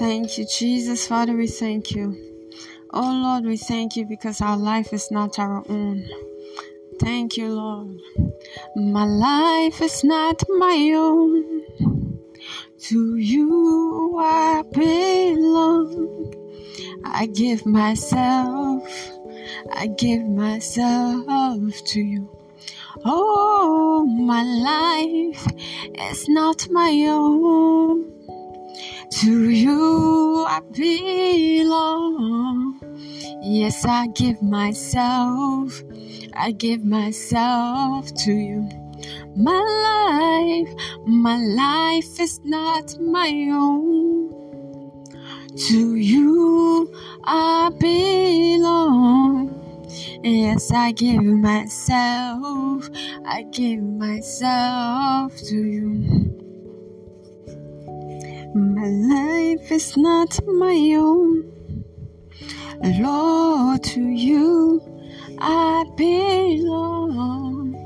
Thank you, Jesus. Father, we thank you. Oh Lord, we thank you because our life is not our own. Thank you, Lord. My life is not my own. To you I belong. I give myself, I give myself to you. Oh, my life is not my own. To you I belong. Yes, I give myself, I give myself to you. My life, my life is not my own. To you I belong. Yes, I give myself, I give myself to you. My life is not my own. Lord, to you I belong.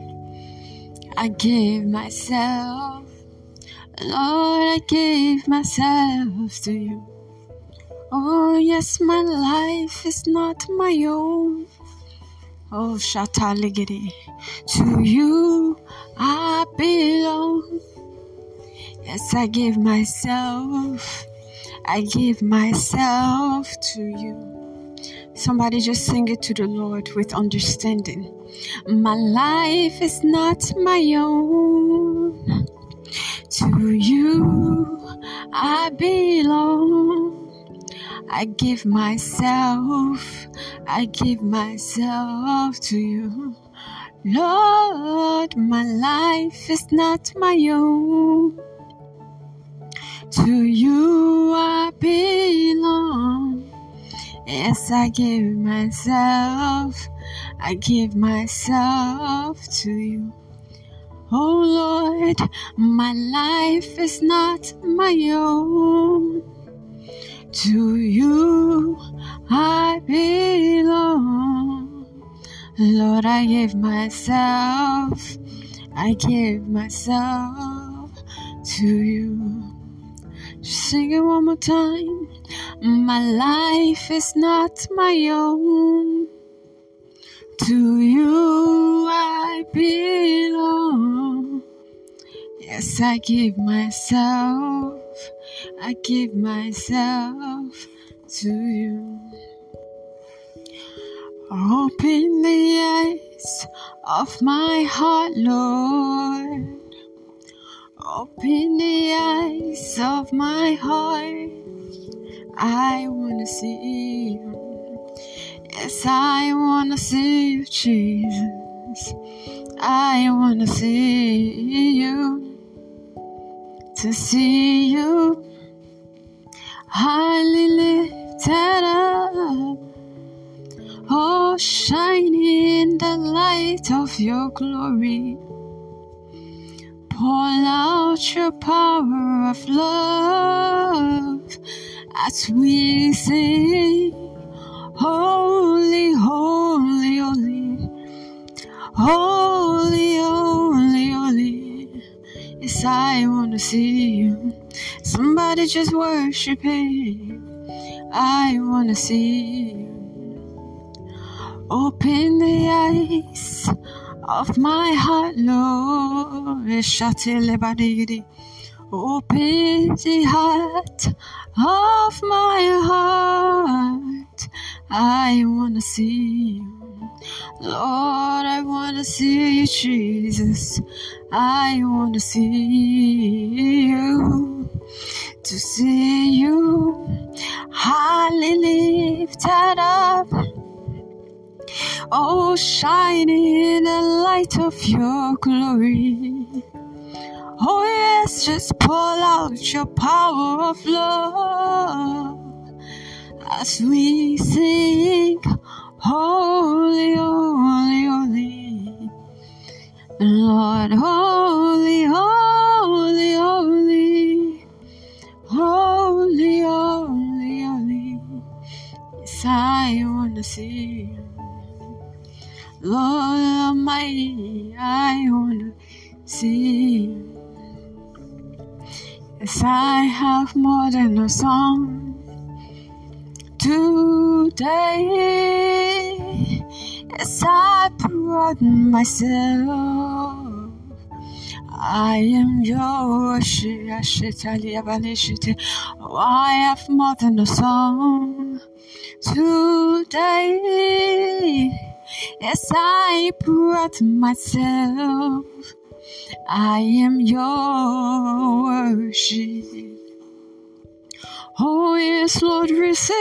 I give myself, Lord, I give myself to you. Oh, yes, my life is not my own. Oh, Shataligiri, to you I belong. Yes, I give myself, I give myself to you. Somebody just sing it to the Lord with understanding. My life is not my own. To you I belong. I give myself, I give myself to you. Lord, my life is not my own. To you I belong. Yes, I give myself, I give myself to you. Oh Lord, my life is not my own. To you I belong. Lord, I give myself, I give myself to you. Sing it one more time. My life is not my own. To you I belong. Yes, I give myself. I give myself to you. Open the eyes of my heart, Lord. Open the eyes of my heart. I wanna see you. Yes, I wanna see you, Jesus. I wanna see you. To see you highly lifted up. Oh, shining in the light of your glory. Pour out your power of love as we sing, Holy, holy, holy, holy, holy, holy. Yes, I want to see you. Somebody just worship Him. I want to see you. Open the eyes of my heart, Lord. Open the heart of my heart. I wanna see you. Lord, I wanna see you, Jesus. I wanna see you. To see you highly lifted up Oh, shining in the light of your glory. Oh, yes, just pour out your power of love as we sing, Holy, Holy, Holy. Lord, Holy, Holy, Holy, Holy, Holy, Holy. Yes, I want to see. Lord Almighty, I want to see. Yes, I have more than a song. today. Yes, I brought myself. I am yours. Oh, I have more than a song today. Yes, I brought myself. I am your worship. Oh, yes, Lord, receive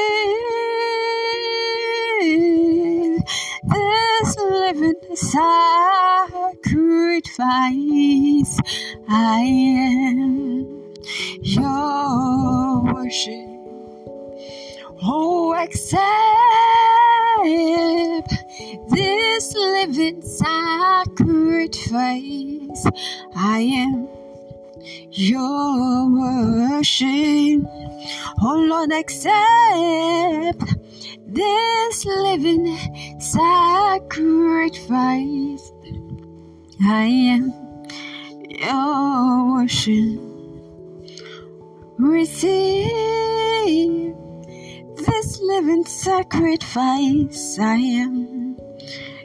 this living sacrifice. I am your worship. Oh, accept this living sacrifice. I am your worship. Oh Lord, accept this living sacrifice. I am your worship. Receive this living sacrifice. I am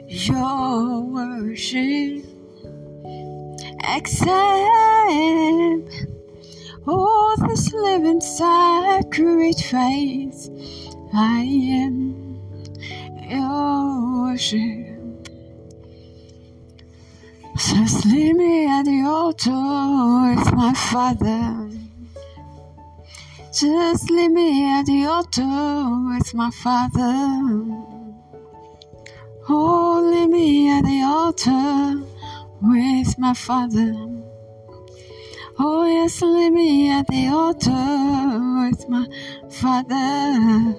your worship. Accept all oh, this living sacrifice. I am your worship. Just leave me at the altar with my Father. Just leave me at the altar with my Father. Oh, leave me at the altar with my Father. Oh, yes, leave me at the altar with my Father.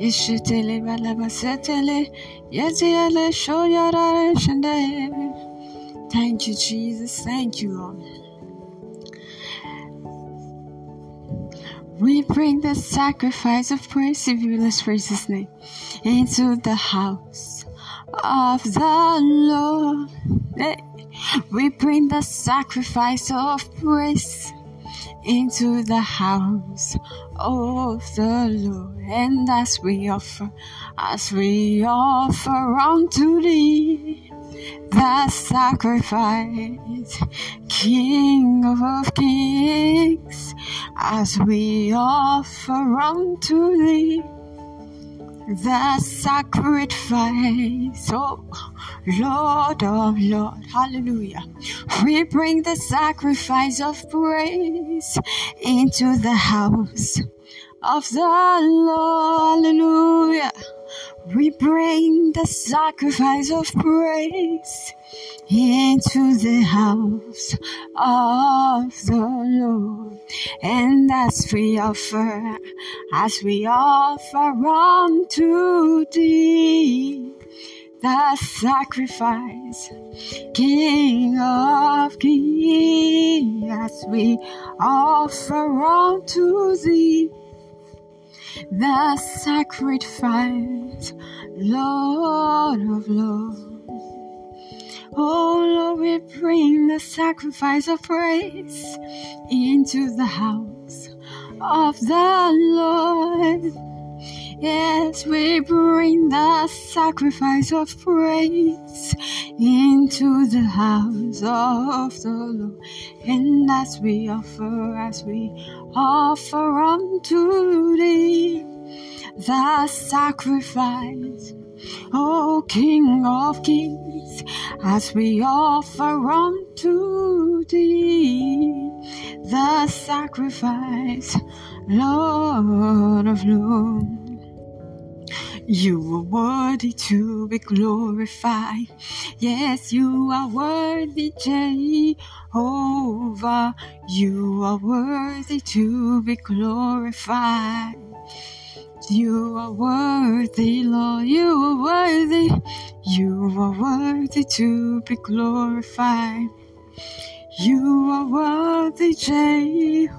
Yeshitele balabasetele, yetiele shoyara shende. Thank you, Jesus. Thank you, Lord. We bring the sacrifice of praise, you let's praise name, into the house of the Lord. We bring the sacrifice of praise into the house of the Lord, and as we offer, as we offer unto thee the sacrifice, King of kings, as we offer unto thee the sacrifice, oh Lord of Lord, hallelujah. We bring the sacrifice of praise into the house of the Lord, hallelujah. We bring the sacrifice of praise into the house of the Lord. And as we offer, as we offer unto thee the sacrifice, King of kings, as we offer unto thee the sacrifice, Lord of love. Oh Lord, we bring the sacrifice of praise into the house of the Lord. Yes, we bring the sacrifice of praise into the house of the Lord. And as we offer, as we offer unto thee the sacrifice, O King of kings, as we offer unto thee the sacrifice, Lord of lords. You are worthy to be glorified. Yes, you are worthy, Jehovah. You are worthy to be glorified. You are worthy, Lord. You are worthy. You are worthy to be glorified. You are worthy, Jehovah.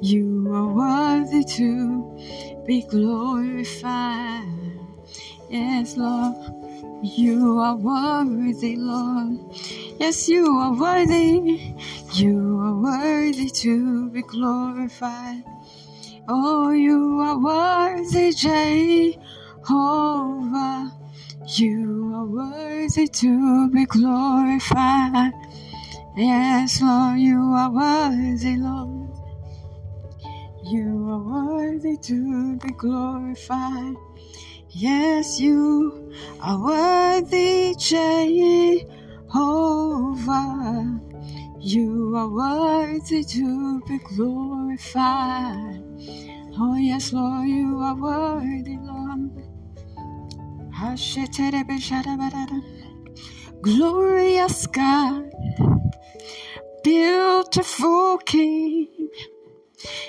You are worthy to be glorified. Yes, Lord, you are worthy, Lord. Yes, you are worthy. You are worthy to be glorified. Oh, you are worthy, Jehovah. You are worthy to be glorified. Yes, Lord, you are worthy, Lord. You are worthy to be glorified. Yes, you are worthy, Jehovah. You are worthy to be glorified. Oh, yes, Lord, you are worthy, Lord. Glorious God, beautiful King.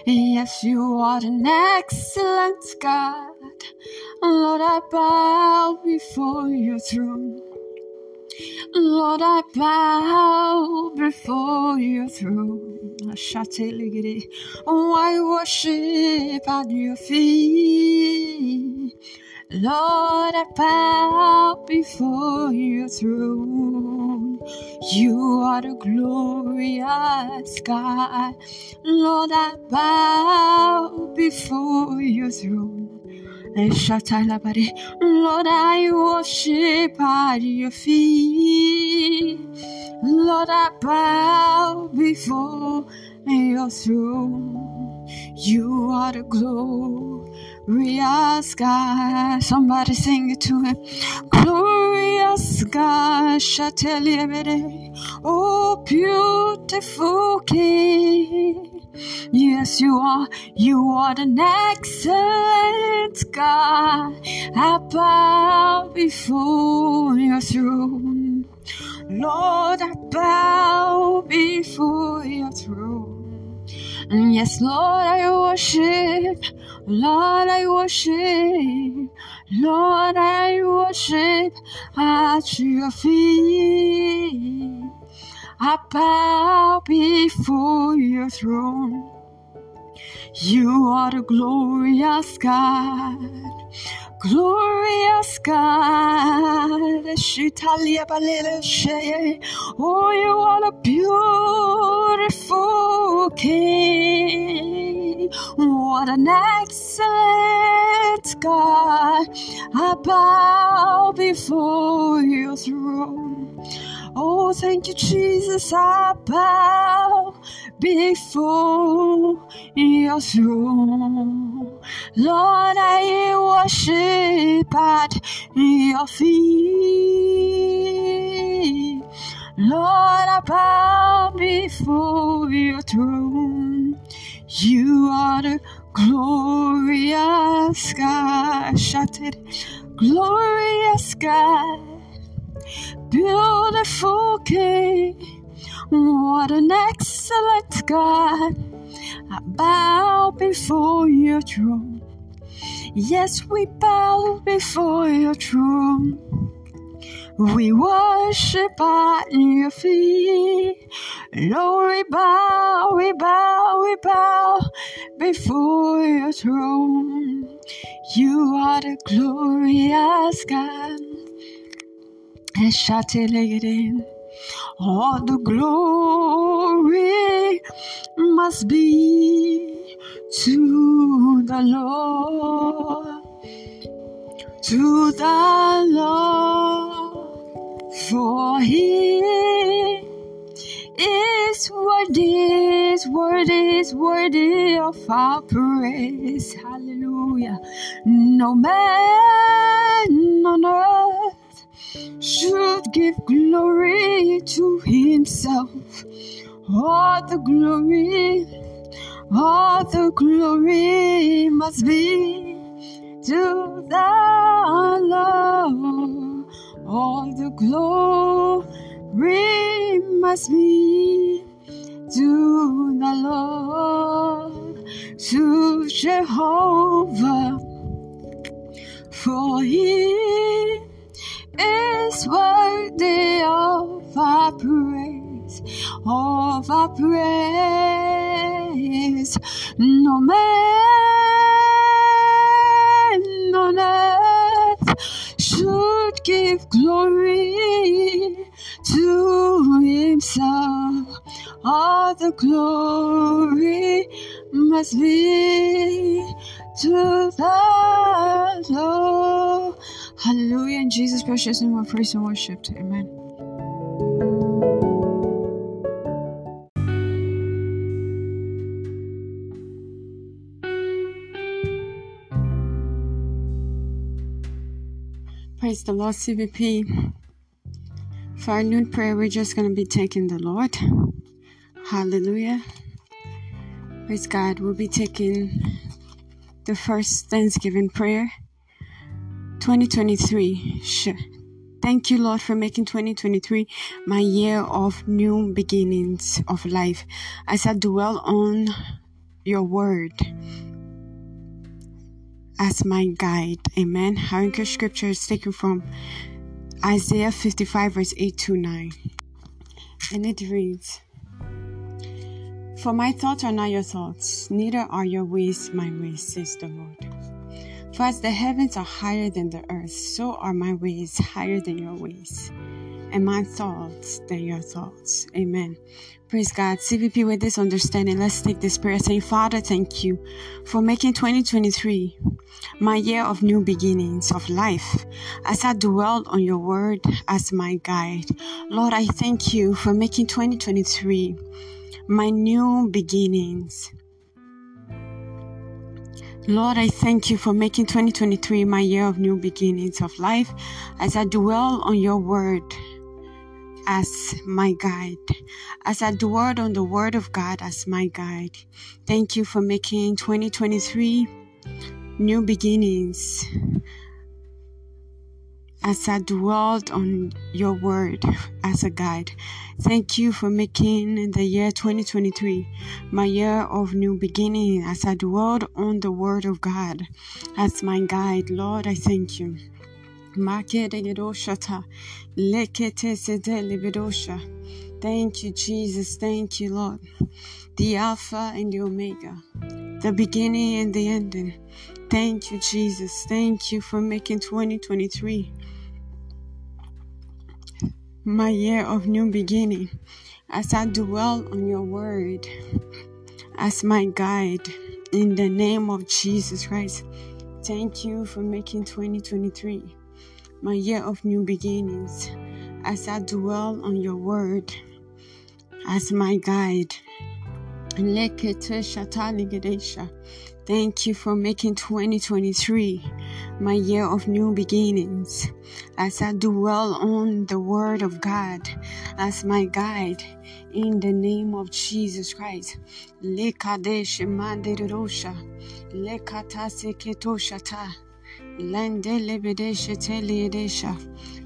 Yes, you are an excellent God. Lord, I bow before your throne. Lord, I bow before your throne. Oh, I worship at your feet. Lord, I bow before your throne. You are the glorious God. Lord, I bow before your throne. Lord, I worship at your feet. Lord, I bow before your throne. You are the glorious God. Somebody sing it to him. Glorious God, Oh, beautiful King. Yes, you are. You are the excellent God. I bow before your throne. Lord, I bow before your throne. And yes, Lord, I worship. Lord, I worship. Lord, I worship at your feet. I bow before your throne. You are the glorious God, glorious God. Oh, you are a beautiful King. What an excellent God. I bow before your throne. Oh, thank you, Jesus. I bow before your throne. Lord, I worship at your feet. Lord, I bow before your throne. You are the glorious God. Shout it. Glorious God beautiful King. What an excellent God. I bow before your throne. Yes, we bow before your throne. We worship at your feet. Lord, we bow, we bow, we bow before your throne. You are the glorious God. All the glory must be to the Lord, to the Lord, for He is worthy, is worthy, is worthy of our praise. Hallelujah. No man on earth should give glory to himself. All the glory, all the glory must be to the Lord. All the glory must be to the Lord, to Jehovah, for he is worthy of our praise, of our praise. No man on earth should give glory to himself. All the glory must be to the Lord. Hallelujah. In Jesus' precious name, we praise and worship. Amen. Praise the Lord, CVP. For our noon prayer, we're just going to be taking the Lord. Hallelujah. Praise God. We'll be taking the first Thanksgiving prayer. 2023. Sure. Thank you, Lord, for making 2023 my year of new beginnings of life. As I dwell on your word as my guide. Amen. Our English scripture is taken from Isaiah 55, verse 8 to 9. And it reads For my thoughts are not your thoughts, neither are your ways my ways, says the Lord. For as the heavens are higher than the earth, so are my ways higher than your ways, and my thoughts than your thoughts. Amen. Praise God. CVP, with this understanding, let's take this prayer saying, Father, thank you for making 2023 my year of new beginnings of life as I dwell on your word as my guide. Lord, I thank you for making 2023 my new beginnings. Lord, I thank you for making 2023 my year of new beginnings of life as I dwell on your word as my guide, as I dwell on the word of God as my guide. Thank you for making 2023 new beginnings as I dwelled on your word as a guide. Thank you for making the year 2023 my year of new beginning as I dwelled on the word of God as my guide. Lord, I thank you. Thank you, Jesus. Thank you, Lord. The Alpha and the Omega, the beginning and the ending. Thank you, Jesus. Thank you for making 2023 my year of new beginning as I dwell on your word as my guide in the name of Jesus Christ. Thank you for making 2023 my year of new beginnings as I dwell on your word as my guide. Thank you for making 2023 my year of new beginnings as I dwell on the Word of God as my guide in the name of Jesus Christ.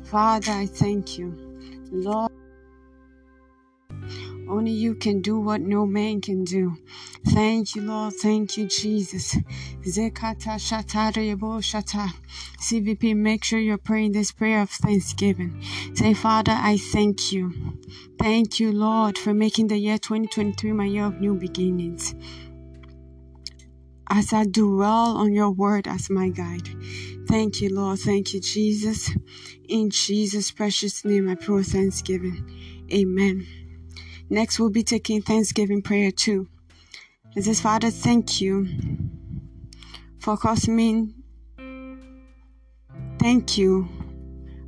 Father, I thank you. Lord, only you can do what no man can do. Thank you, Lord. Thank you, Jesus. Zekata shatarebo shata. CVP, make sure you're praying this prayer of thanksgiving. Say, Father, I thank you. Thank you, Lord, for making the year 2023 my year of new beginnings. As I dwell on your word as my guide. Thank you, Lord. Thank you, Jesus. In Jesus' precious name, I pray thanksgiving. Amen. Next, we'll be taking Thanksgiving prayer too. It says, Father, thank you for causing me. Thank you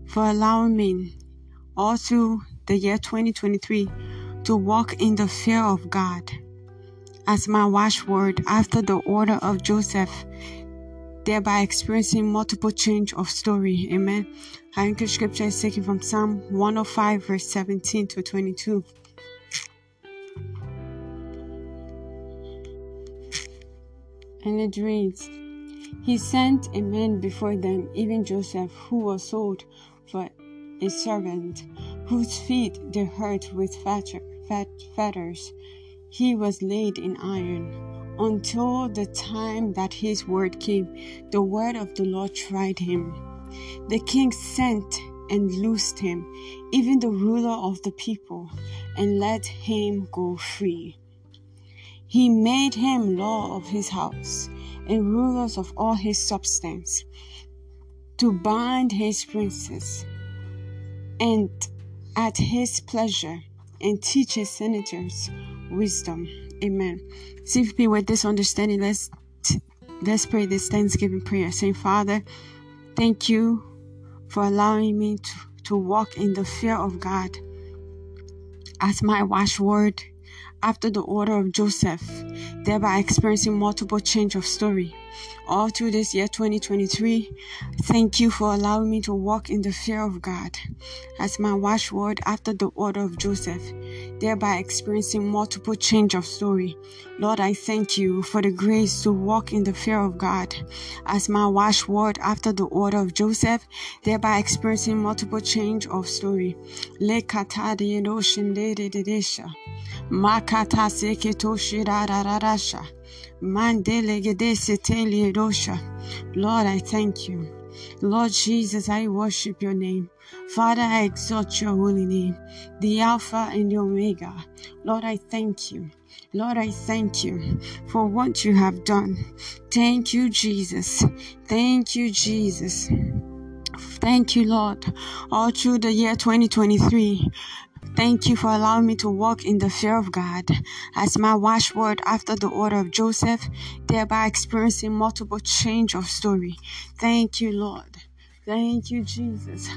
for allowing me all through the year 2023 to walk in the fear of God as my watchword after the order of Joseph, thereby experiencing multiple change of story. Amen. Our English scripture is taken from Psalm 105, verse 17 to 22. And it reads He sent a man before them, even Joseph, who was sold for a servant, whose feet they hurt with fetters. He was laid in iron until the time that his word came. The word of the Lord tried him. The king sent and loosed him, even the ruler of the people, and let him go free. He made him law of his house and rulers of all his substance, to bind his princes, and at his pleasure, and teach his senators wisdom. Amen. CVP with this understanding, let's let's pray this Thanksgiving prayer. Saying, Father, thank you for allowing me to, to walk in the fear of God as my watchword after the order of Joseph, thereby experiencing multiple change of story all through this year 2023. Thank you for allowing me to walk in the fear of God as my watchword after the order of Joseph, thereby experiencing multiple change of story. Lord, I thank you for the grace to walk in the fear of God as my watchword after the order of Joseph, thereby experiencing multiple change of story. Makata seketo shirararasha. Lord, I thank you. Lord Jesus, I worship your name. Father, I exalt your holy name, the Alpha and the Omega. Lord, I thank you. Lord, I thank you for what you have done. Thank you, Jesus. Thank you, Jesus. Thank you, Lord. All through the year 2023, Thank you for allowing me to walk in the fear of God as my watchword after the order of Joseph, thereby experiencing multiple change of story. Thank you, Lord. Thank you, Jesus.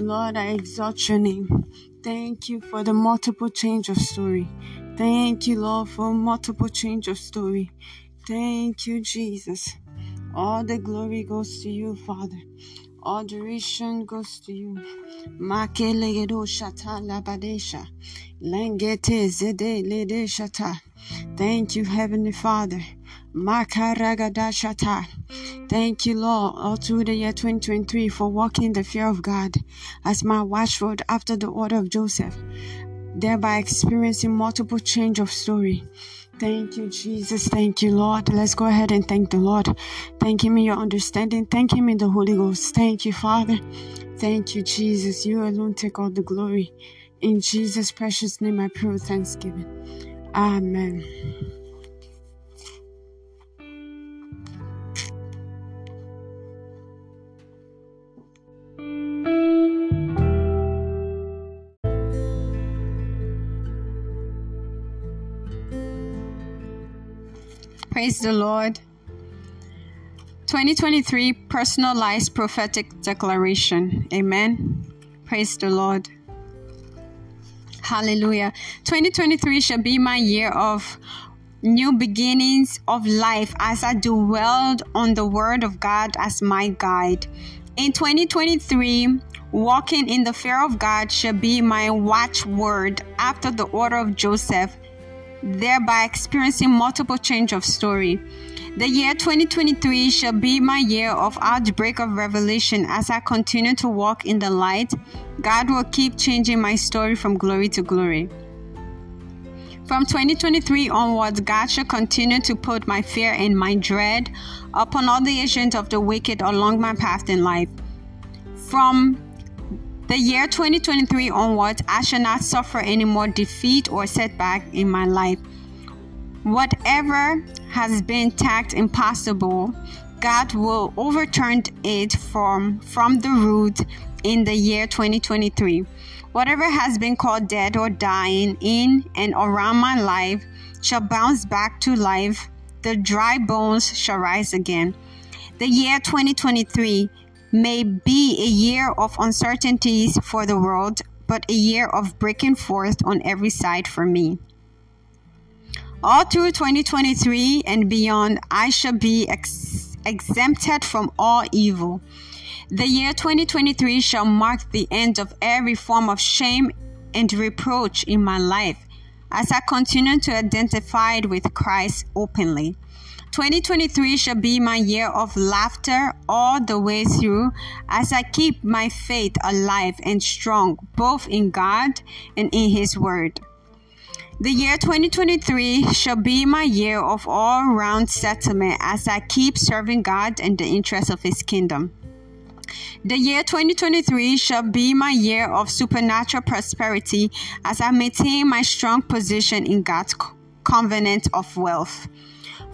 Lord, I exalt your name. Thank you for the multiple change of story. Thank you, Lord, for multiple change of story. Thank you, Jesus. All the glory goes to you, Father. All duration goes to you. Makelegedo shata labadesha. Lengete zede lede shata. Thank you, Heavenly Father. Makaragada shata. Thank you, Lord, all through the year 2023 for walking the fear of God as my watchword after the order of Joseph, thereby experiencing multiple change of story. Thank you, Jesus. Thank you, Lord. Let's go ahead and thank the Lord. Thank Him in your understanding. Thank Him in the Holy Ghost. Thank you, Father. Thank you, Jesus. You alone take all the glory. In Jesus' precious name, I pray with thanksgiving. Amen. Praise the Lord. 2023 Personalized Prophetic Declaration. Amen. Praise the Lord. Hallelujah. 2023 shall be my year of new beginnings of life as I dwelled on the Word of God as my guide. In 2023, walking in the fear of God shall be my watchword after the order of Joseph thereby experiencing multiple change of story. The year 2023 shall be my year of outbreak of revelation as I continue to walk in the light. God will keep changing my story from glory to glory. From 2023 onwards, God shall continue to put my fear and my dread upon all the agents of the wicked along my path in life. From the year 2023 onwards, I shall not suffer any more defeat or setback in my life. Whatever has been tagged impossible, God will overturn it from, from the root in the year 2023. Whatever has been called dead or dying in and around my life shall bounce back to life. The dry bones shall rise again. The year 2023 may be a year of uncertainties for the world, but a year of breaking forth on every side for me. All through 2023 and beyond, I shall be ex- exempted from all evil. The year 2023 shall mark the end of every form of shame and reproach in my life as I continue to identify with Christ openly. 2023 shall be my year of laughter all the way through as I keep my faith alive and strong, both in God and in His Word. The year 2023 shall be my year of all round settlement as I keep serving God and the interests of His kingdom. The year 2023 shall be my year of supernatural prosperity as I maintain my strong position in God's covenant of wealth.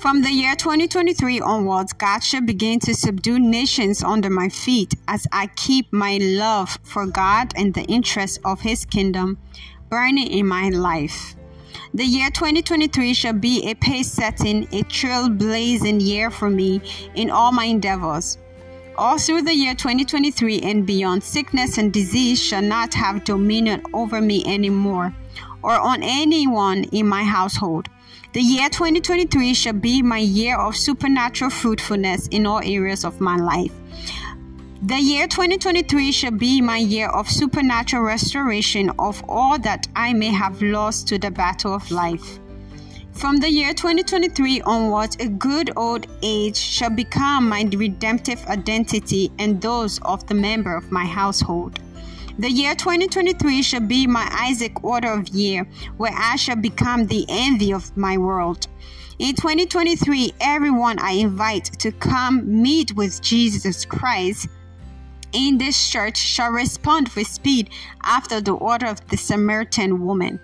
From the year 2023 onwards, God shall begin to subdue nations under my feet as I keep my love for God and the interests of His kingdom burning in my life. The year 2023 shall be a pace setting, a trailblazing year for me in all my endeavors. All through the year 2023 and beyond, sickness and disease shall not have dominion over me anymore or on anyone in my household. The year 2023 shall be my year of supernatural fruitfulness in all areas of my life. The year 2023 shall be my year of supernatural restoration of all that I may have lost to the battle of life. From the year 2023 onwards, a good old age shall become my redemptive identity and those of the member of my household. The year 2023 shall be my Isaac order of year, where I shall become the envy of my world. In 2023, everyone I invite to come meet with Jesus Christ in this church shall respond with speed after the order of the Samaritan woman.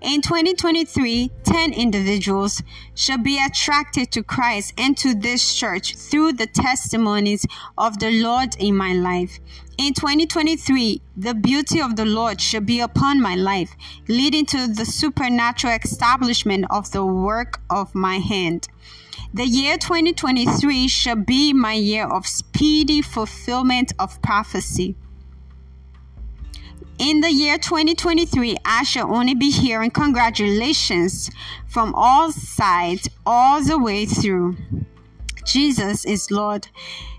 In 2023, 10 individuals shall be attracted to Christ and to this church through the testimonies of the Lord in my life. In 2023, the beauty of the Lord shall be upon my life, leading to the supernatural establishment of the work of my hand. The year 2023 shall be my year of speedy fulfillment of prophecy. In the year 2023, I shall only be hearing congratulations from all sides all the way through. Jesus is Lord.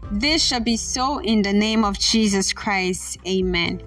This shall be so in the name of Jesus Christ. Amen.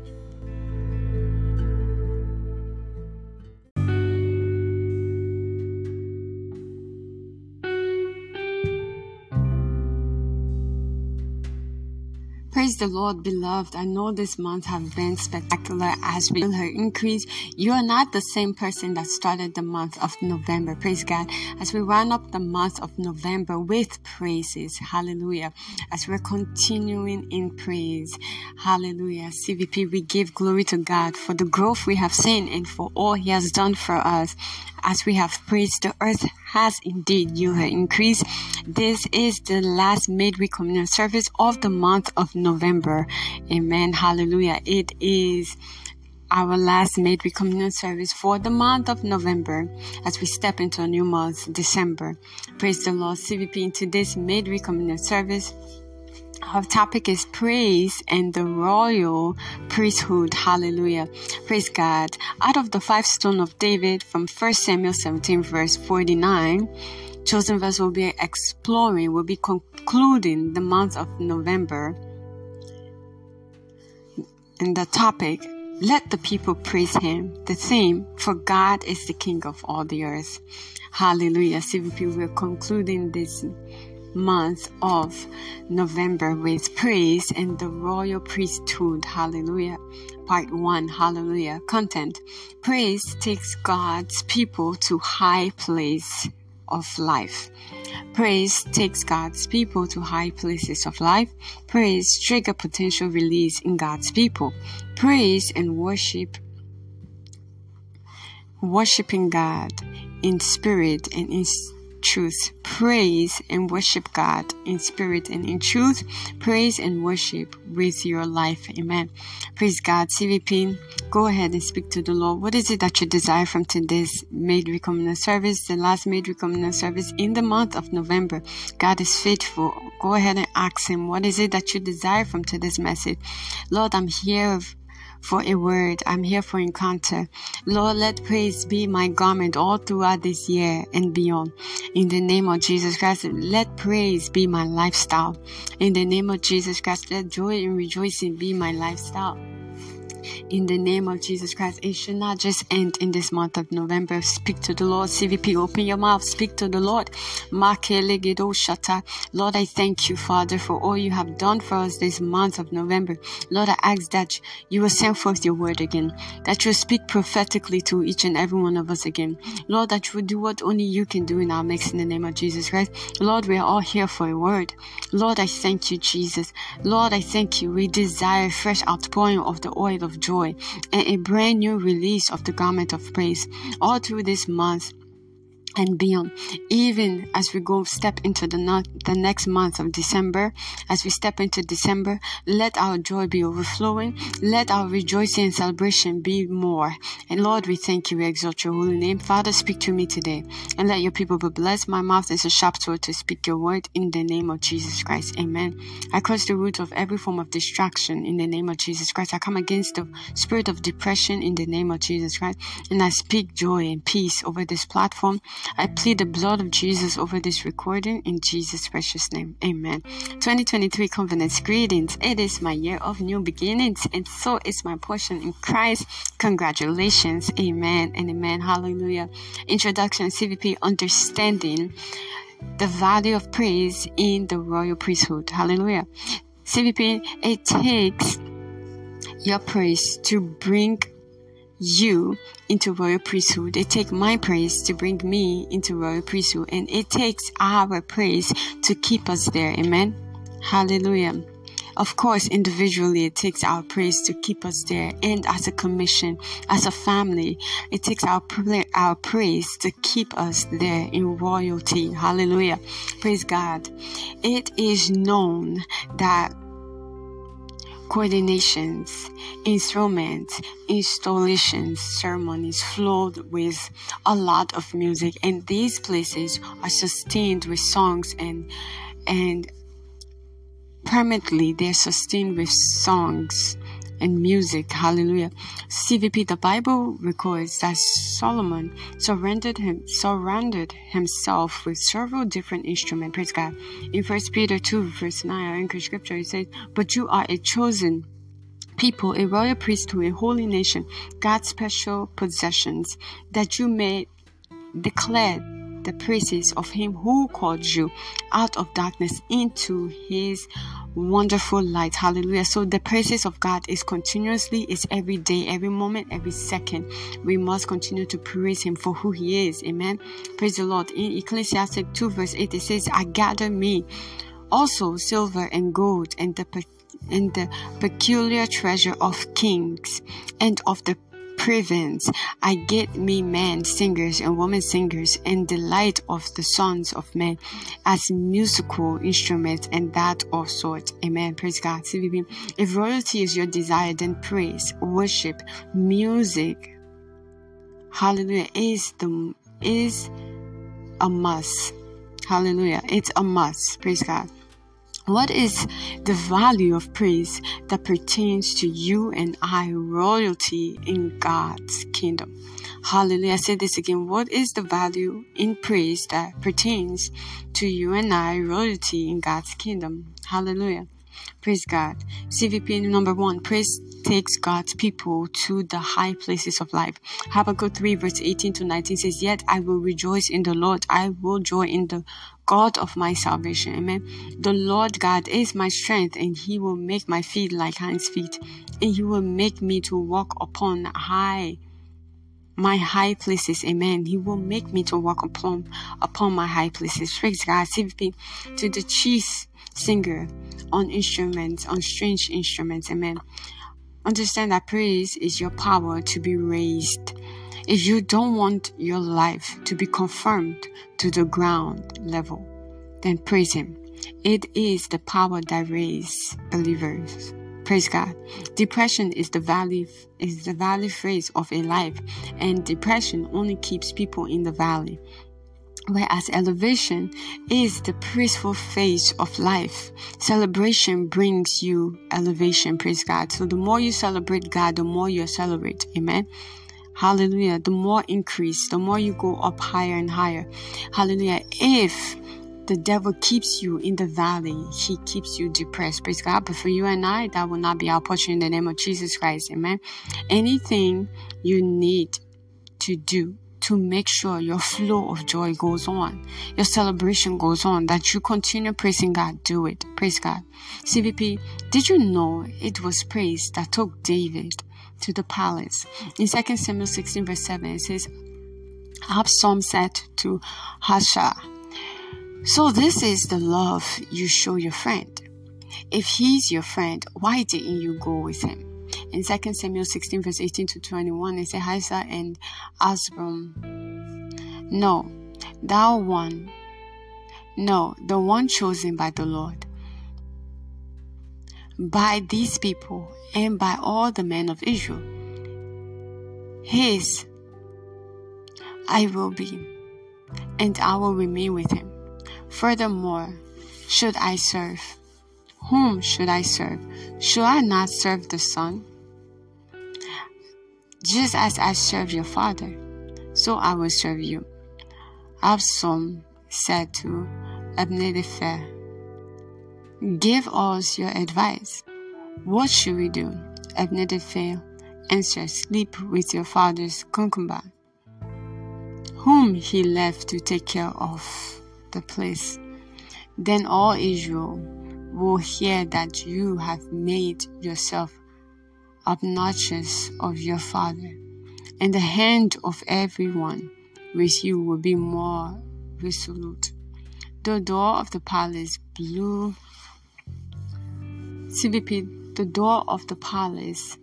Praise the Lord, beloved. I know this month have been spectacular as we her increase. You are not the same person that started the month of November. Praise God. As we run up the month of November with praises. Hallelujah. As we're continuing in praise. Hallelujah. CVP, we give glory to God for the growth we have seen and for all He has done for us as we have praised, the earth has indeed you have increased. This is the last midweek communion service of the month of November. Amen. Hallelujah. It is our last midweek communion service for the month of November as we step into a new month, December. Praise the Lord. CVP into this midweek communion service. Our topic is praise and the royal priesthood. Hallelujah. Praise God. Out of the five stone of David from 1 Samuel 17 verse 49, chosen verse will be exploring, will be concluding the month of November. And the topic, let the people praise him. The theme, for God is the king of all the earth. Hallelujah. CVP, we're concluding this month of November with praise and the royal priesthood. Hallelujah. Part 1. Hallelujah. Content. Praise takes God's people to high place of life. Praise takes God's people to high places of life. Praise trigger potential release in God's people. Praise and worship worshiping God in spirit and in truth. Praise and worship God in spirit and in truth. Praise and worship with your life. Amen. Praise God. CVP, go ahead and speak to the Lord. What is it that you desire from today's midweek communion service, the last midweek communion service in the month of November? God is faithful. Go ahead and ask Him, what is it that you desire from today's message? Lord, I'm here for a word. I'm here for encounter. Lord, let praise be my garment all throughout this year and beyond. In the name of Jesus Christ, let praise be my lifestyle. In the name of Jesus Christ, let joy and rejoicing be my lifestyle in the name of Jesus Christ. It should not just end in this month of November. Speak to the Lord. CVP, open your mouth. Speak to the Lord. Lord, I thank you, Father, for all you have done for us this month of November. Lord, I ask that you will send forth your word again, that you will speak prophetically to each and every one of us again. Lord, that you will do what only you can do in our midst in the name of Jesus Christ. Lord, we are all here for a word. Lord, I thank you, Jesus. Lord, I thank you. We desire fresh outpouring of the oil of joy and a brand new release of the garment of praise. All through this month and beyond. Even as we go step into the, the next month of December, as we step into December, let our joy be overflowing. Let our rejoicing and celebration be more. And Lord, we thank you. We exalt your holy name. Father, speak to me today and let your people be blessed. My mouth is a sharp sword to speak your word in the name of Jesus Christ. Amen. I curse the root of every form of distraction in the name of Jesus Christ. I come against the spirit of depression in the name of Jesus Christ. And I speak joy and peace over this platform. I plead the blood of Jesus over this recording in Jesus' precious name. Amen. 2023 Covenants greetings. It is my year of new beginnings, and so is my portion in Christ. Congratulations. Amen and amen. Hallelujah. Introduction CVP Understanding the value of praise in the royal priesthood. Hallelujah. CVP, it takes your praise to bring you into royal priesthood. It takes my praise to bring me into royal priesthood, and it takes our praise to keep us there. Amen. Hallelujah. Of course, individually, it takes our praise to keep us there, and as a commission, as a family, it takes our our praise to keep us there in royalty. Hallelujah. Praise God. It is known that coordinations, instruments, installations, ceremonies flowed with a lot of music, and these places are sustained with songs and and permanently they're sustained with songs and music. Hallelujah. CVP, the Bible records that Solomon surrendered him, surrounded himself with several different instruments. Praise God. In First Peter 2, verse 9, our English scripture, it says, But you are a chosen people, a royal priesthood, a holy nation, God's special possessions, that you may declare the praises of him who called you out of darkness into his wonderful light. Hallelujah. So the praises of God is continuously, it's every day, every moment, every second. We must continue to praise him for who he is. Amen. Praise the Lord. In Ecclesiastic 2 verse 8 it says, I gather me also silver and gold and the and the peculiar treasure of kings and of the province. I get me men singers and women singers and the light of the sons of men as musical instruments and that of sort. Amen. Praise God. If royalty is your desire, then praise, worship, music, hallelujah, is the is a must. Hallelujah. It's a must. Praise God. What is the value of praise that pertains to you and I, royalty in God's kingdom? Hallelujah. I say this again. What is the value in praise that pertains to you and I, royalty in God's kingdom? Hallelujah. Praise God. CVP number one, praise takes God's people to the high places of life. Habakkuk 3 verse 18 to 19 says, Yet I will rejoice in the Lord. I will joy in the God of my salvation. Amen. The Lord God is my strength, and He will make my feet like hinds feet, and He will make me to walk upon high my high places. Amen. He will make me to walk upon upon my high places. Praise God. CVP to the chief singer on instruments, on strange instruments. Amen. Understand that praise is your power to be raised if you don't want your life to be confirmed to the ground level, then praise Him. It is the power that raises believers. Praise God. Depression is the valley is the valley phase of a life, and depression only keeps people in the valley. Whereas elevation is the peaceful phase of life. Celebration brings you elevation. Praise God. So the more you celebrate God, the more you celebrate. Amen. Hallelujah. The more increase, the more you go up higher and higher. Hallelujah. If the devil keeps you in the valley, he keeps you depressed. Praise God. But for you and I, that will not be our portion in the name of Jesus Christ. Amen. Anything you need to do to make sure your flow of joy goes on, your celebration goes on, that you continue praising God, do it. Praise God. CVP, did you know it was praise that took David to the palace. In 2 Samuel 16, verse 7, it says, Absalom said to Hushai, So this is the love you show your friend. If he's your friend, why didn't you go with him? In 2 Samuel 16, verse 18 to 21, it says, Hushai and Absalom, No, Thou one, no, the one chosen by the Lord, by these people and by all the men of Israel. His I will be, and I will remain with him. Furthermore, should I serve? Whom should I serve? Should I not serve the Son? Just as I serve your father, so I will serve you. Absalom said to Abinadab, Give us your advice. What should we do? Abinadab answered, Sleep with your father's concubine, whom he left to take care of the place. Then all Israel will hear that you have made yourself obnoxious of your father, and the hand of everyone with you will be more resolute. The door of the palace blew. CVP, the door of the palace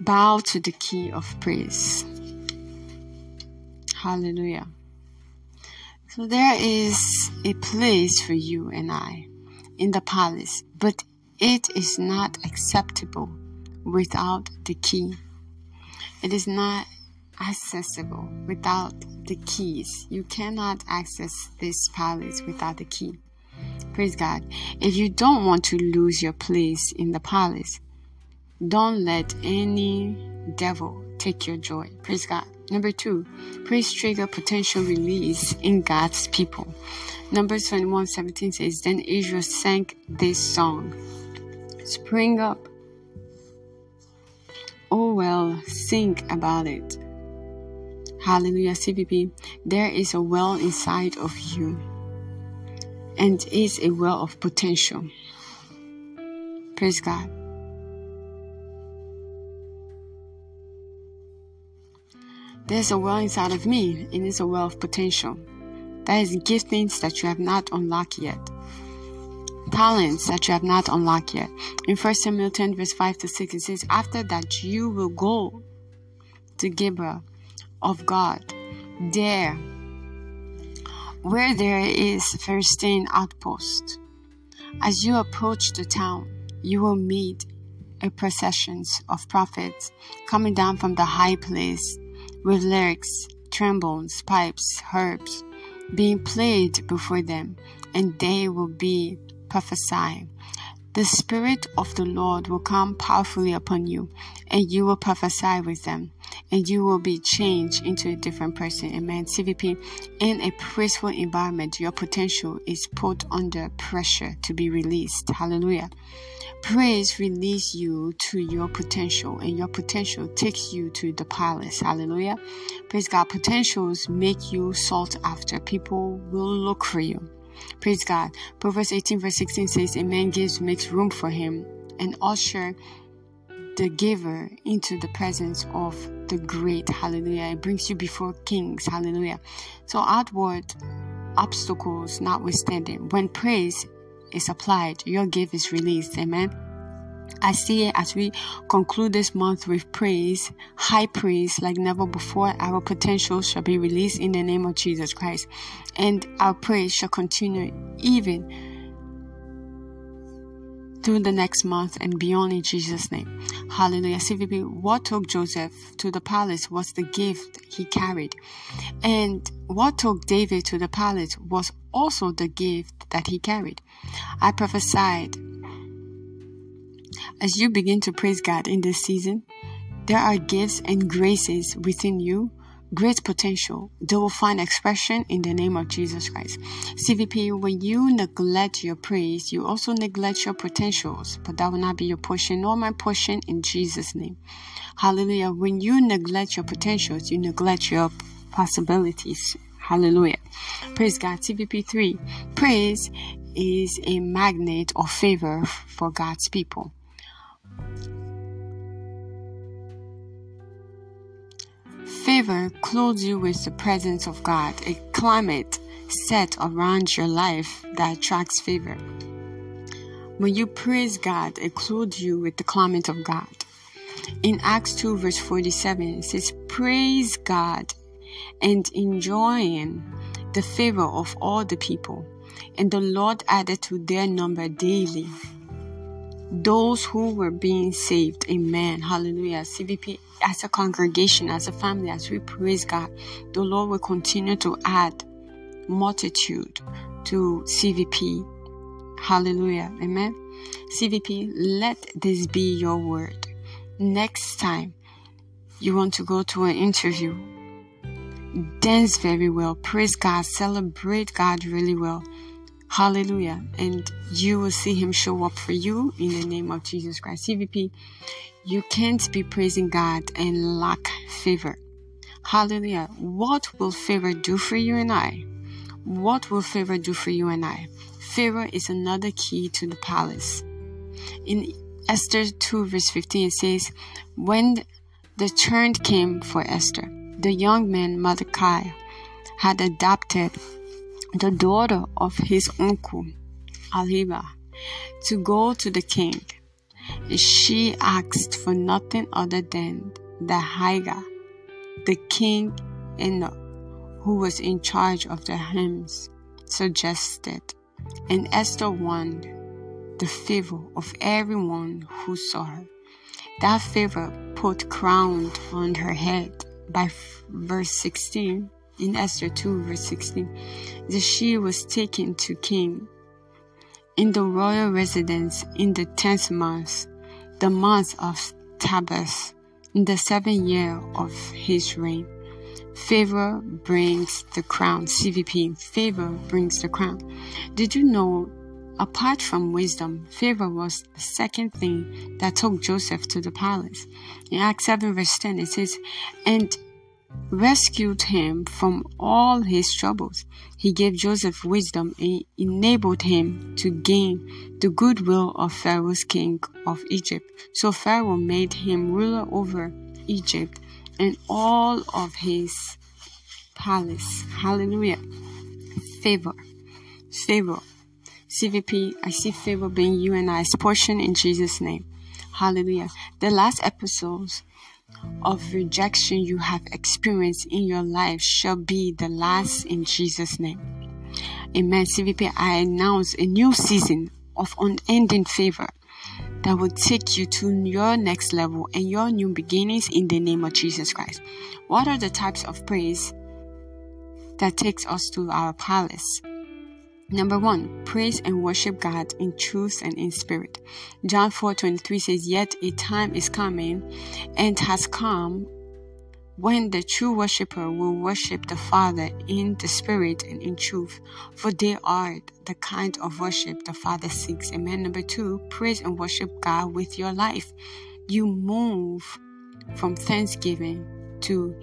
bow to the key of praise. Hallelujah. So there is a place for you and I in the palace, but it is not acceptable without the key. It is not accessible without the keys. You cannot access this palace without the key. Praise God. If you don't want to lose your place in the palace, don't let any devil take your joy. Praise God. Number two, praise trigger potential release in God's people. Numbers 21 17 says, Then Israel sang this song Spring up, Oh well, think about it. Hallelujah, CVP. There is a well inside of you, and is a well of potential. Praise God. There's a well inside of me, and it's a well of potential. That is giftings that you have not unlocked yet talents that you have not unlocked yet. In 1 Samuel 10, verse 5 to 6, it says, After that you will go to Gibeah of God, there where there is Philistine outpost. As you approach the town, you will meet a procession of prophets coming down from the high place with lyrics, trombones, pipes, harps being played before them, and they will be prophesy. The Spirit of the Lord will come powerfully upon you, and you will prophesy with them, and you will be changed into a different person. Amen. CVP, in a peaceful environment, your potential is put under pressure to be released. Hallelujah. Praise release you to your potential, and your potential takes you to the palace. Hallelujah. Praise God. Potentials make you sought after. People will look for you. Praise God. Proverbs 18, verse 16 says, A man gives, makes room for him, and usher the giver into the presence of the great. Hallelujah. It brings you before kings. Hallelujah. So, outward obstacles notwithstanding, when praise is applied, your gift is released. Amen. I see it as we conclude this month with praise, high praise like never before. Our potential shall be released in the name of Jesus Christ, and our praise shall continue even through the next month and beyond in Jesus' name. Hallelujah. CVP, what took Joseph to the palace was the gift he carried. And what took David to the palace was also the gift that he carried. I prophesied as you begin to praise God in this season, there are gifts and graces within you, great potential. They will find expression in the name of Jesus Christ. CVP, when you neglect your praise, you also neglect your potentials, but that will not be your portion nor my portion in Jesus' name. Hallelujah. When you neglect your potentials, you neglect your possibilities. Hallelujah. Praise God. CVP 3. Praise is a magnet of favor for God's people. Favor clothes you with the presence of God, a climate set around your life that attracts favor. When you praise God, it clothes you with the climate of God. In Acts 2, verse 47, it says, Praise God and enjoying the favor of all the people, and the Lord added to their number daily those who were being saved. Amen. Hallelujah. CVP, as a congregation, as a family, as we praise God, the Lord will continue to add multitude to CVP. Hallelujah. Amen. CVP, let this be your word. Next time you want to go to an interview, dance very well, praise God, celebrate God really well. Hallelujah. And you will see Him show up for you in the name of Jesus Christ. CVP, you can't be praising God and lack favor. Hallelujah. What will favor do for you and I? What will favor do for you and I? Favor is another key to the palace. In Esther 2, verse 15, it says, When the turn came for Esther, the young man Mordecai had adopted the daughter of his uncle, Aliba, to go to the king. She asked for nothing other than the Hegai, the king and who was in charge of the hymns, suggested, and Esther won the favor of everyone who saw her. That favor put crown on her head by verse 16 in Esther 2 verse 16 that she was taken to king in the royal residence in the tenth month, the month of Tebeth, in the seventh year of his reign. Favor brings the crown. CVP. Favor brings the crown. Did you know, apart from wisdom, favor was the second thing that took Joseph to the palace? In Acts 7 verse 10, it says, And rescued him from all his troubles. He gave Joseph wisdom and enabled him to gain the goodwill of Pharaoh's king of Egypt. So Pharaoh made him ruler over Egypt and all of his palace. Hallelujah. Favor. Favor. CVP, I see favor being you and I's portion in Jesus' name. Hallelujah. The last episodes of rejection you have experienced in your life shall be the last in Jesus' name. Amen. CVP, I announce a new season of unending favor that will take you to your next level and your new beginnings in the name of Jesus Christ. What are the types of praise that takes us to our palace? Number one, praise and worship God in truth and in spirit. John 4 23 says, Yet a time is coming and has come when the true worshiper will worship the Father in the Spirit and in truth, for they are the kind of worship the Father seeks. Amen. Number two, praise and worship God with your life. You move from thanksgiving to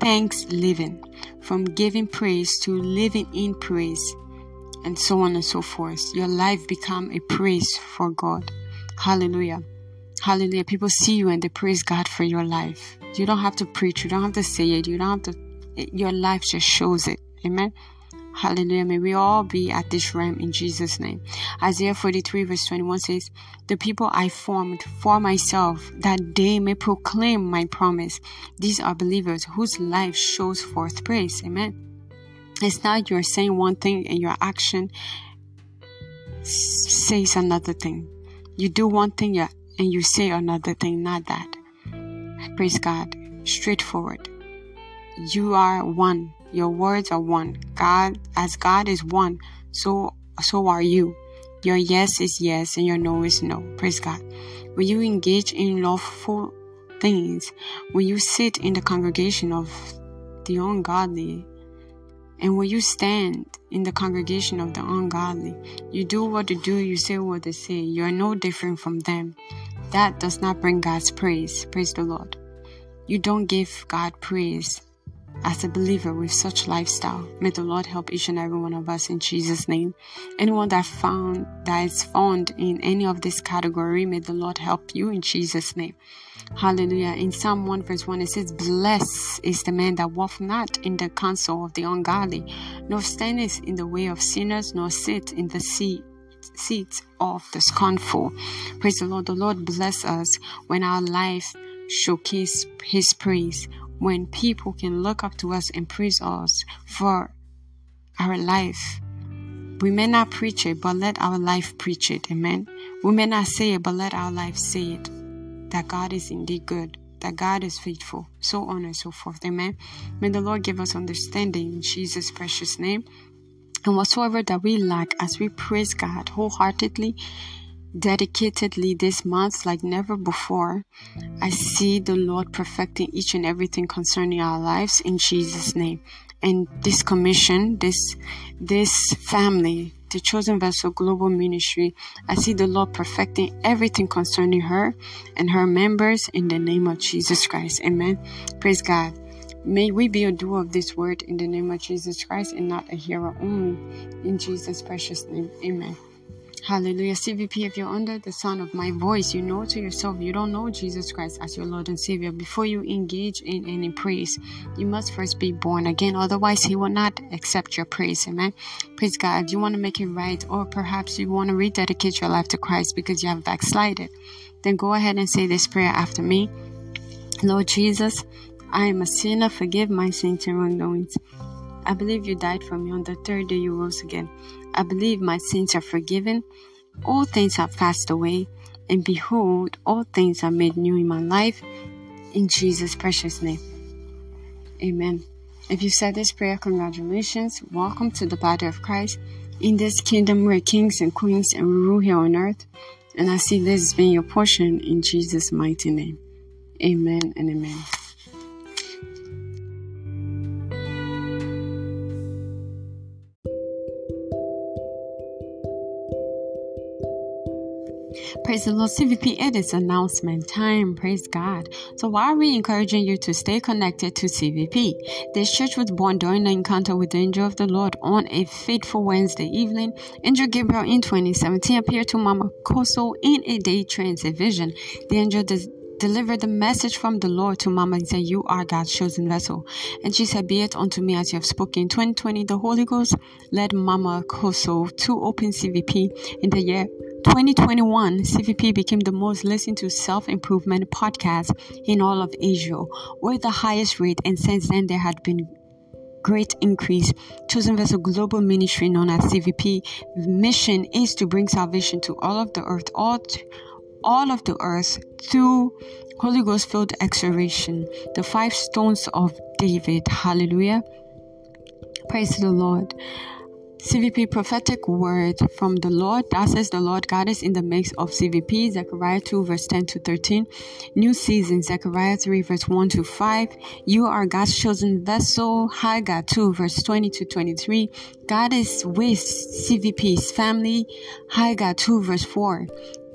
thanks living, from giving praise to living in praise, and so on and so forth. Your life become a praise for God. Hallelujah. Hallelujah. People see you and they praise God for your life. You don't have to preach. You don't have to say it. You don't have to. your life just shows it. Amen. Hallelujah. May we all be at this realm in Jesus' name. Isaiah 43 verse 21 says, The people I formed for myself, that they may proclaim my promise. These are believers whose life shows forth praise. Amen. It's not you're saying one thing and your action says another thing. You do one thing, and you say another thing, not that. Praise God. Straightforward. You are one. Your words are one. God, as God is one, so so are you. Your yes is yes and your no is no. Praise God. When you engage in lawful things, when you sit in the congregation of the ungodly, and when you stand in the congregation of the ungodly, you do what they do, you say what they say. You are no different from them. That does not bring God's praise. Praise the Lord. You don't give God praise as a believer with such lifestyle. May the Lord help each and every one of us in Jesus' name. Anyone that found that is found in any of this category, may the Lord help you in Jesus' name. Hallelujah. In Psalm 1 verse 1, it says, Blessed is the man that walketh not in the counsel of the ungodly, nor standeth in the way of sinners, nor sit in the seat seats of the scornful. Praise the Lord. The Lord bless us when our life showcase His praise, when people can look up to us and praise us for our life. We may not preach it, but let our life preach it. Amen. We may not say it, but let our life say it. That God is indeed good, that God is faithful, so on and so forth. Amen. May the Lord give us understanding in Jesus' precious name. And whatsoever that we lack as we praise God wholeheartedly, dedicatedly this month like never before, I see the Lord perfecting each and everything concerning our lives in Jesus' name. And this commission, this this family, the chosen vessel global ministry, I see the Lord perfecting everything concerning her and her members in the name of Jesus Christ. Amen. Praise God. May we be a doer of this word in the name of Jesus Christ and not a hearer only. In Jesus' precious name. Amen. Hallelujah. CVP, if you're under the sound of my voice, you know to yourself you don't know Jesus Christ as your Lord and Savior. Before you engage in any praise, you must first be born again. Otherwise, He will not accept your praise. Amen. Praise God. You want to make it right, or perhaps you want to rededicate your life to Christ because you have backslided, then go ahead and say this prayer after me. Lord Jesus, I am a sinner. Forgive my sins and wrongdoings. I believe you died for me on the third day you rose again. I believe my sins are forgiven. All things have passed away. And behold, all things are made new in my life. In Jesus' precious name. Amen. If you said this prayer, congratulations. Welcome to the body of Christ. In this kingdom, we're kings and queens and we rule here on earth. And I see this as being your portion in Jesus' mighty name. Amen and amen. Praise the Lord. CVP, it is announcement time. Praise God. So why are we encouraging you to stay connected to CVP? This church was born during the encounter with the angel of the Lord on a fateful Wednesday evening. Angel Gabriel in 2017 appeared to Mama Kosso in a day transit vision. The angel des- delivered the message from the Lord to Mama and said, You are God's chosen vessel. And she said, Be it unto me as you have spoken. In 2020, the Holy Ghost led Mama Kosso to open CVP in the year 2021, CVP became the most listened to self improvement podcast in all of Asia, with the highest rate, and since then there had been great increase. Chosen Vessel Global Ministry, known as CVP, mission is to bring salvation to all of the earth, all, all of the earth through Holy Ghost filled exhortation, the five stones of David. Hallelujah. Praise the Lord. CVP prophetic word from the Lord. That says the Lord God is in the mix of CVP, Zechariah 2, verse 10 to 13. New season, Zechariah 3, verse 1 to 5. You are God's chosen vessel, Haggai 2, verse 20 to 23. God is with CVP's family, Haggai 2, verse 4.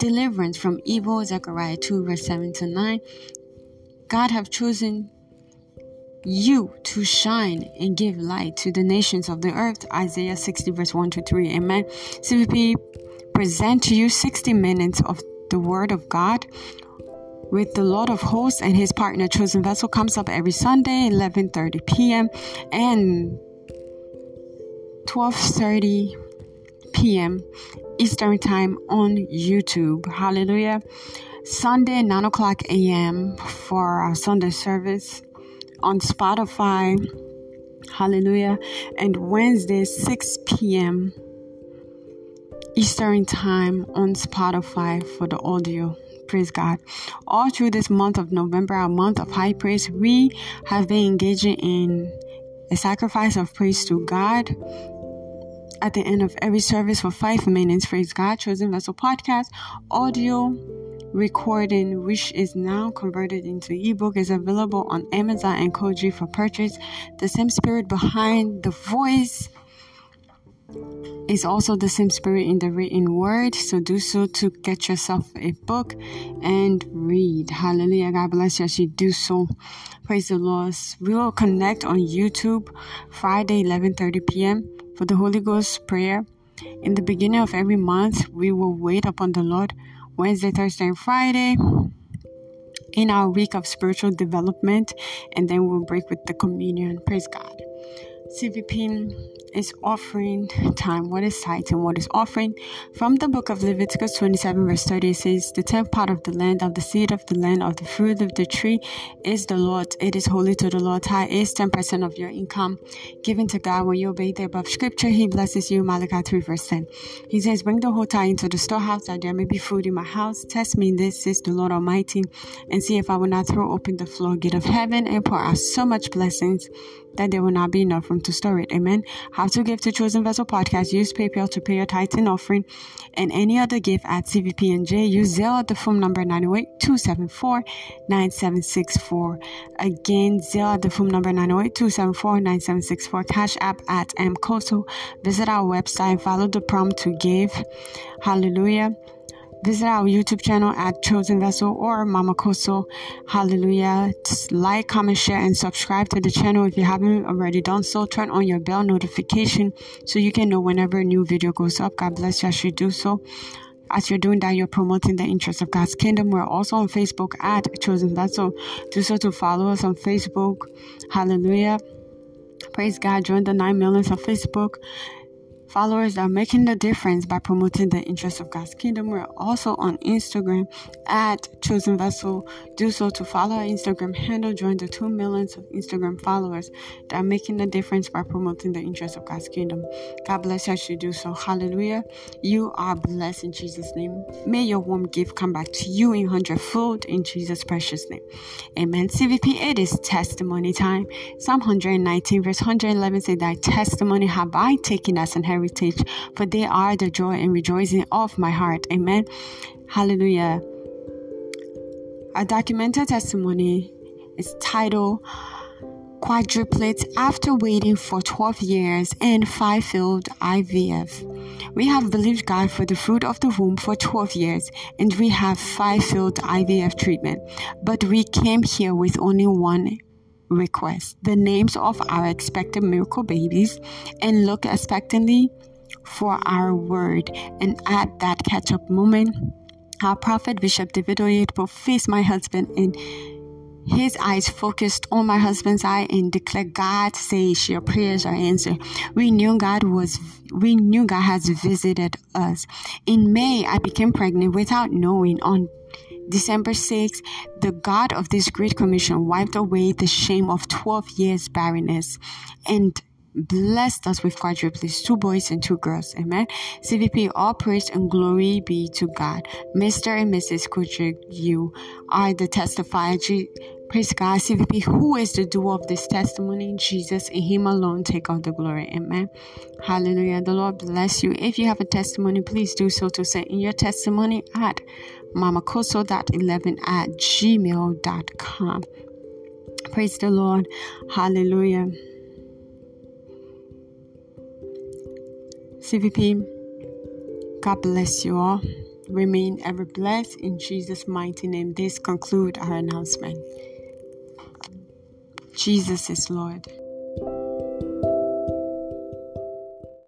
Deliverance from evil, Zechariah 2, verse 7 to 9. God have chosen you to shine and give light to the nations of the earth. Isaiah 60, verse 1 to 3. Amen. CVP present to you 60 minutes of the Word of God with the Lord of Hosts and his partner Chosen Vessel comes up every Sunday, 11:30 p.m. and 12:30 p.m. Eastern Time on YouTube. Hallelujah. Sunday, 9 o'clock a.m. for our Sunday service on Spotify. Hallelujah. And Wednesday, 6 p.m. Eastern Time on Spotify for the audio. Praise God. All through this month of November, our month of high praise, we have been engaging in a sacrifice of praise to God at the end of every service for five minutes. Praise God. Chosen Vessel Podcast, audio recording, which is now converted into ebook, is available on Amazon and Koji for purchase. The same spirit behind the voice is also the same spirit in the written word. So do so to get yourself a book and read. Hallelujah. God bless you as you do so. Praise the Lord. We will connect on YouTube Friday, 11:30 p.m. for the Holy Ghost prayer. In the beginning of every month, we will wait upon the Lord Wednesday, Thursday, and Friday in our week of spiritual development, and then we'll break with the communion. Praise God. CVP is offering time. What is tithe and what is offering? From the book of Leviticus 27, verse 30, it says, The tenth part of the land, of the seed of the land, of the fruit of the tree is the Lord. It is holy to the Lord. Tithe is 10% of your income given to God. When you obey the above scripture, He blesses you. Malachi 3, verse 10. He says, Bring the whole tithe into the storehouse that there may be food in my house. Test me in this, says the Lord Almighty, and see if I will not throw open the floodgate of heaven and pour out so much blessings that there will not be enough room to store it. Amen. How to give to Chosen Vessel Podcast. Use PayPal to pay your tithe and offering and any other gift at CVP and J. Use Zelle at the phone number 908-274-9764. Again, Zelle at the phone number 908-274-9764. Cash App at MCOSO. Visit our website. Follow the prompt to give. Hallelujah. Visit our YouTube channel at Chosen Vessel or Mama Kosso. Hallelujah. Just like, comment, share, and subscribe to the channel if you haven't already done so. Turn on your bell notification so you can know whenever a new video goes up. God bless you as you do so. As you're doing that, you're promoting the interest of God's kingdom. We're also on Facebook at Chosen Vessel. Do so to follow us on Facebook. Hallelujah. Praise God. Join the 9 millions on Facebook followers that are making the difference by promoting the interests of God's kingdom. We're also on Instagram at Chosen Vessel. Do so to follow our Instagram handle. Join the 2 millions of Instagram followers that are making the difference by promoting the interests of God's kingdom. God bless you as you do so. Hallelujah. You are blessed in Jesus' name. May your warm gift come back to you in hundredfold in Jesus' precious name. Amen. CVP, it is testimony time. Psalm 119, verse 111 says, Thy testimony have I taken as an heritage heritage, for they are the joy and rejoicing of my heart. Amen. Hallelujah. A documented testimony is titled Quadruplets After Waiting for 12 Years and Five Failed IVF. We have believed God for the fruit of the womb for 12 years and we have five failed IVF treatment, but we came here with only one request the names of our expected miracle babies and look expectantly for our word. And at that catch up moment, our prophet Bishop David Oyedepo faced my husband and his eyes focused on my husband's eye and declared, God says your prayers are answered. We knew God was, we knew God has visited us. In May, I became pregnant without knowing on December 6, the God of this great commission wiped away the shame of 12 years barrenness and blessed us with quadruplets, two boys and two girls. Amen. CVP, all praise and glory be to God. Mr. and Mrs. Kudrick, you are the testifier. Praise God, CVP, who is the doer of this testimony? Jesus, and Him alone take all the glory. Amen. Hallelujah. The Lord bless you. If you have a testimony, please do so to send in your testimony at mamakoso.11 at gmail.com. Praise the Lord. Hallelujah. CVP, God bless you all. Remain ever blessed in Jesus' mighty name. This conclude our announcement. Jesus is Lord.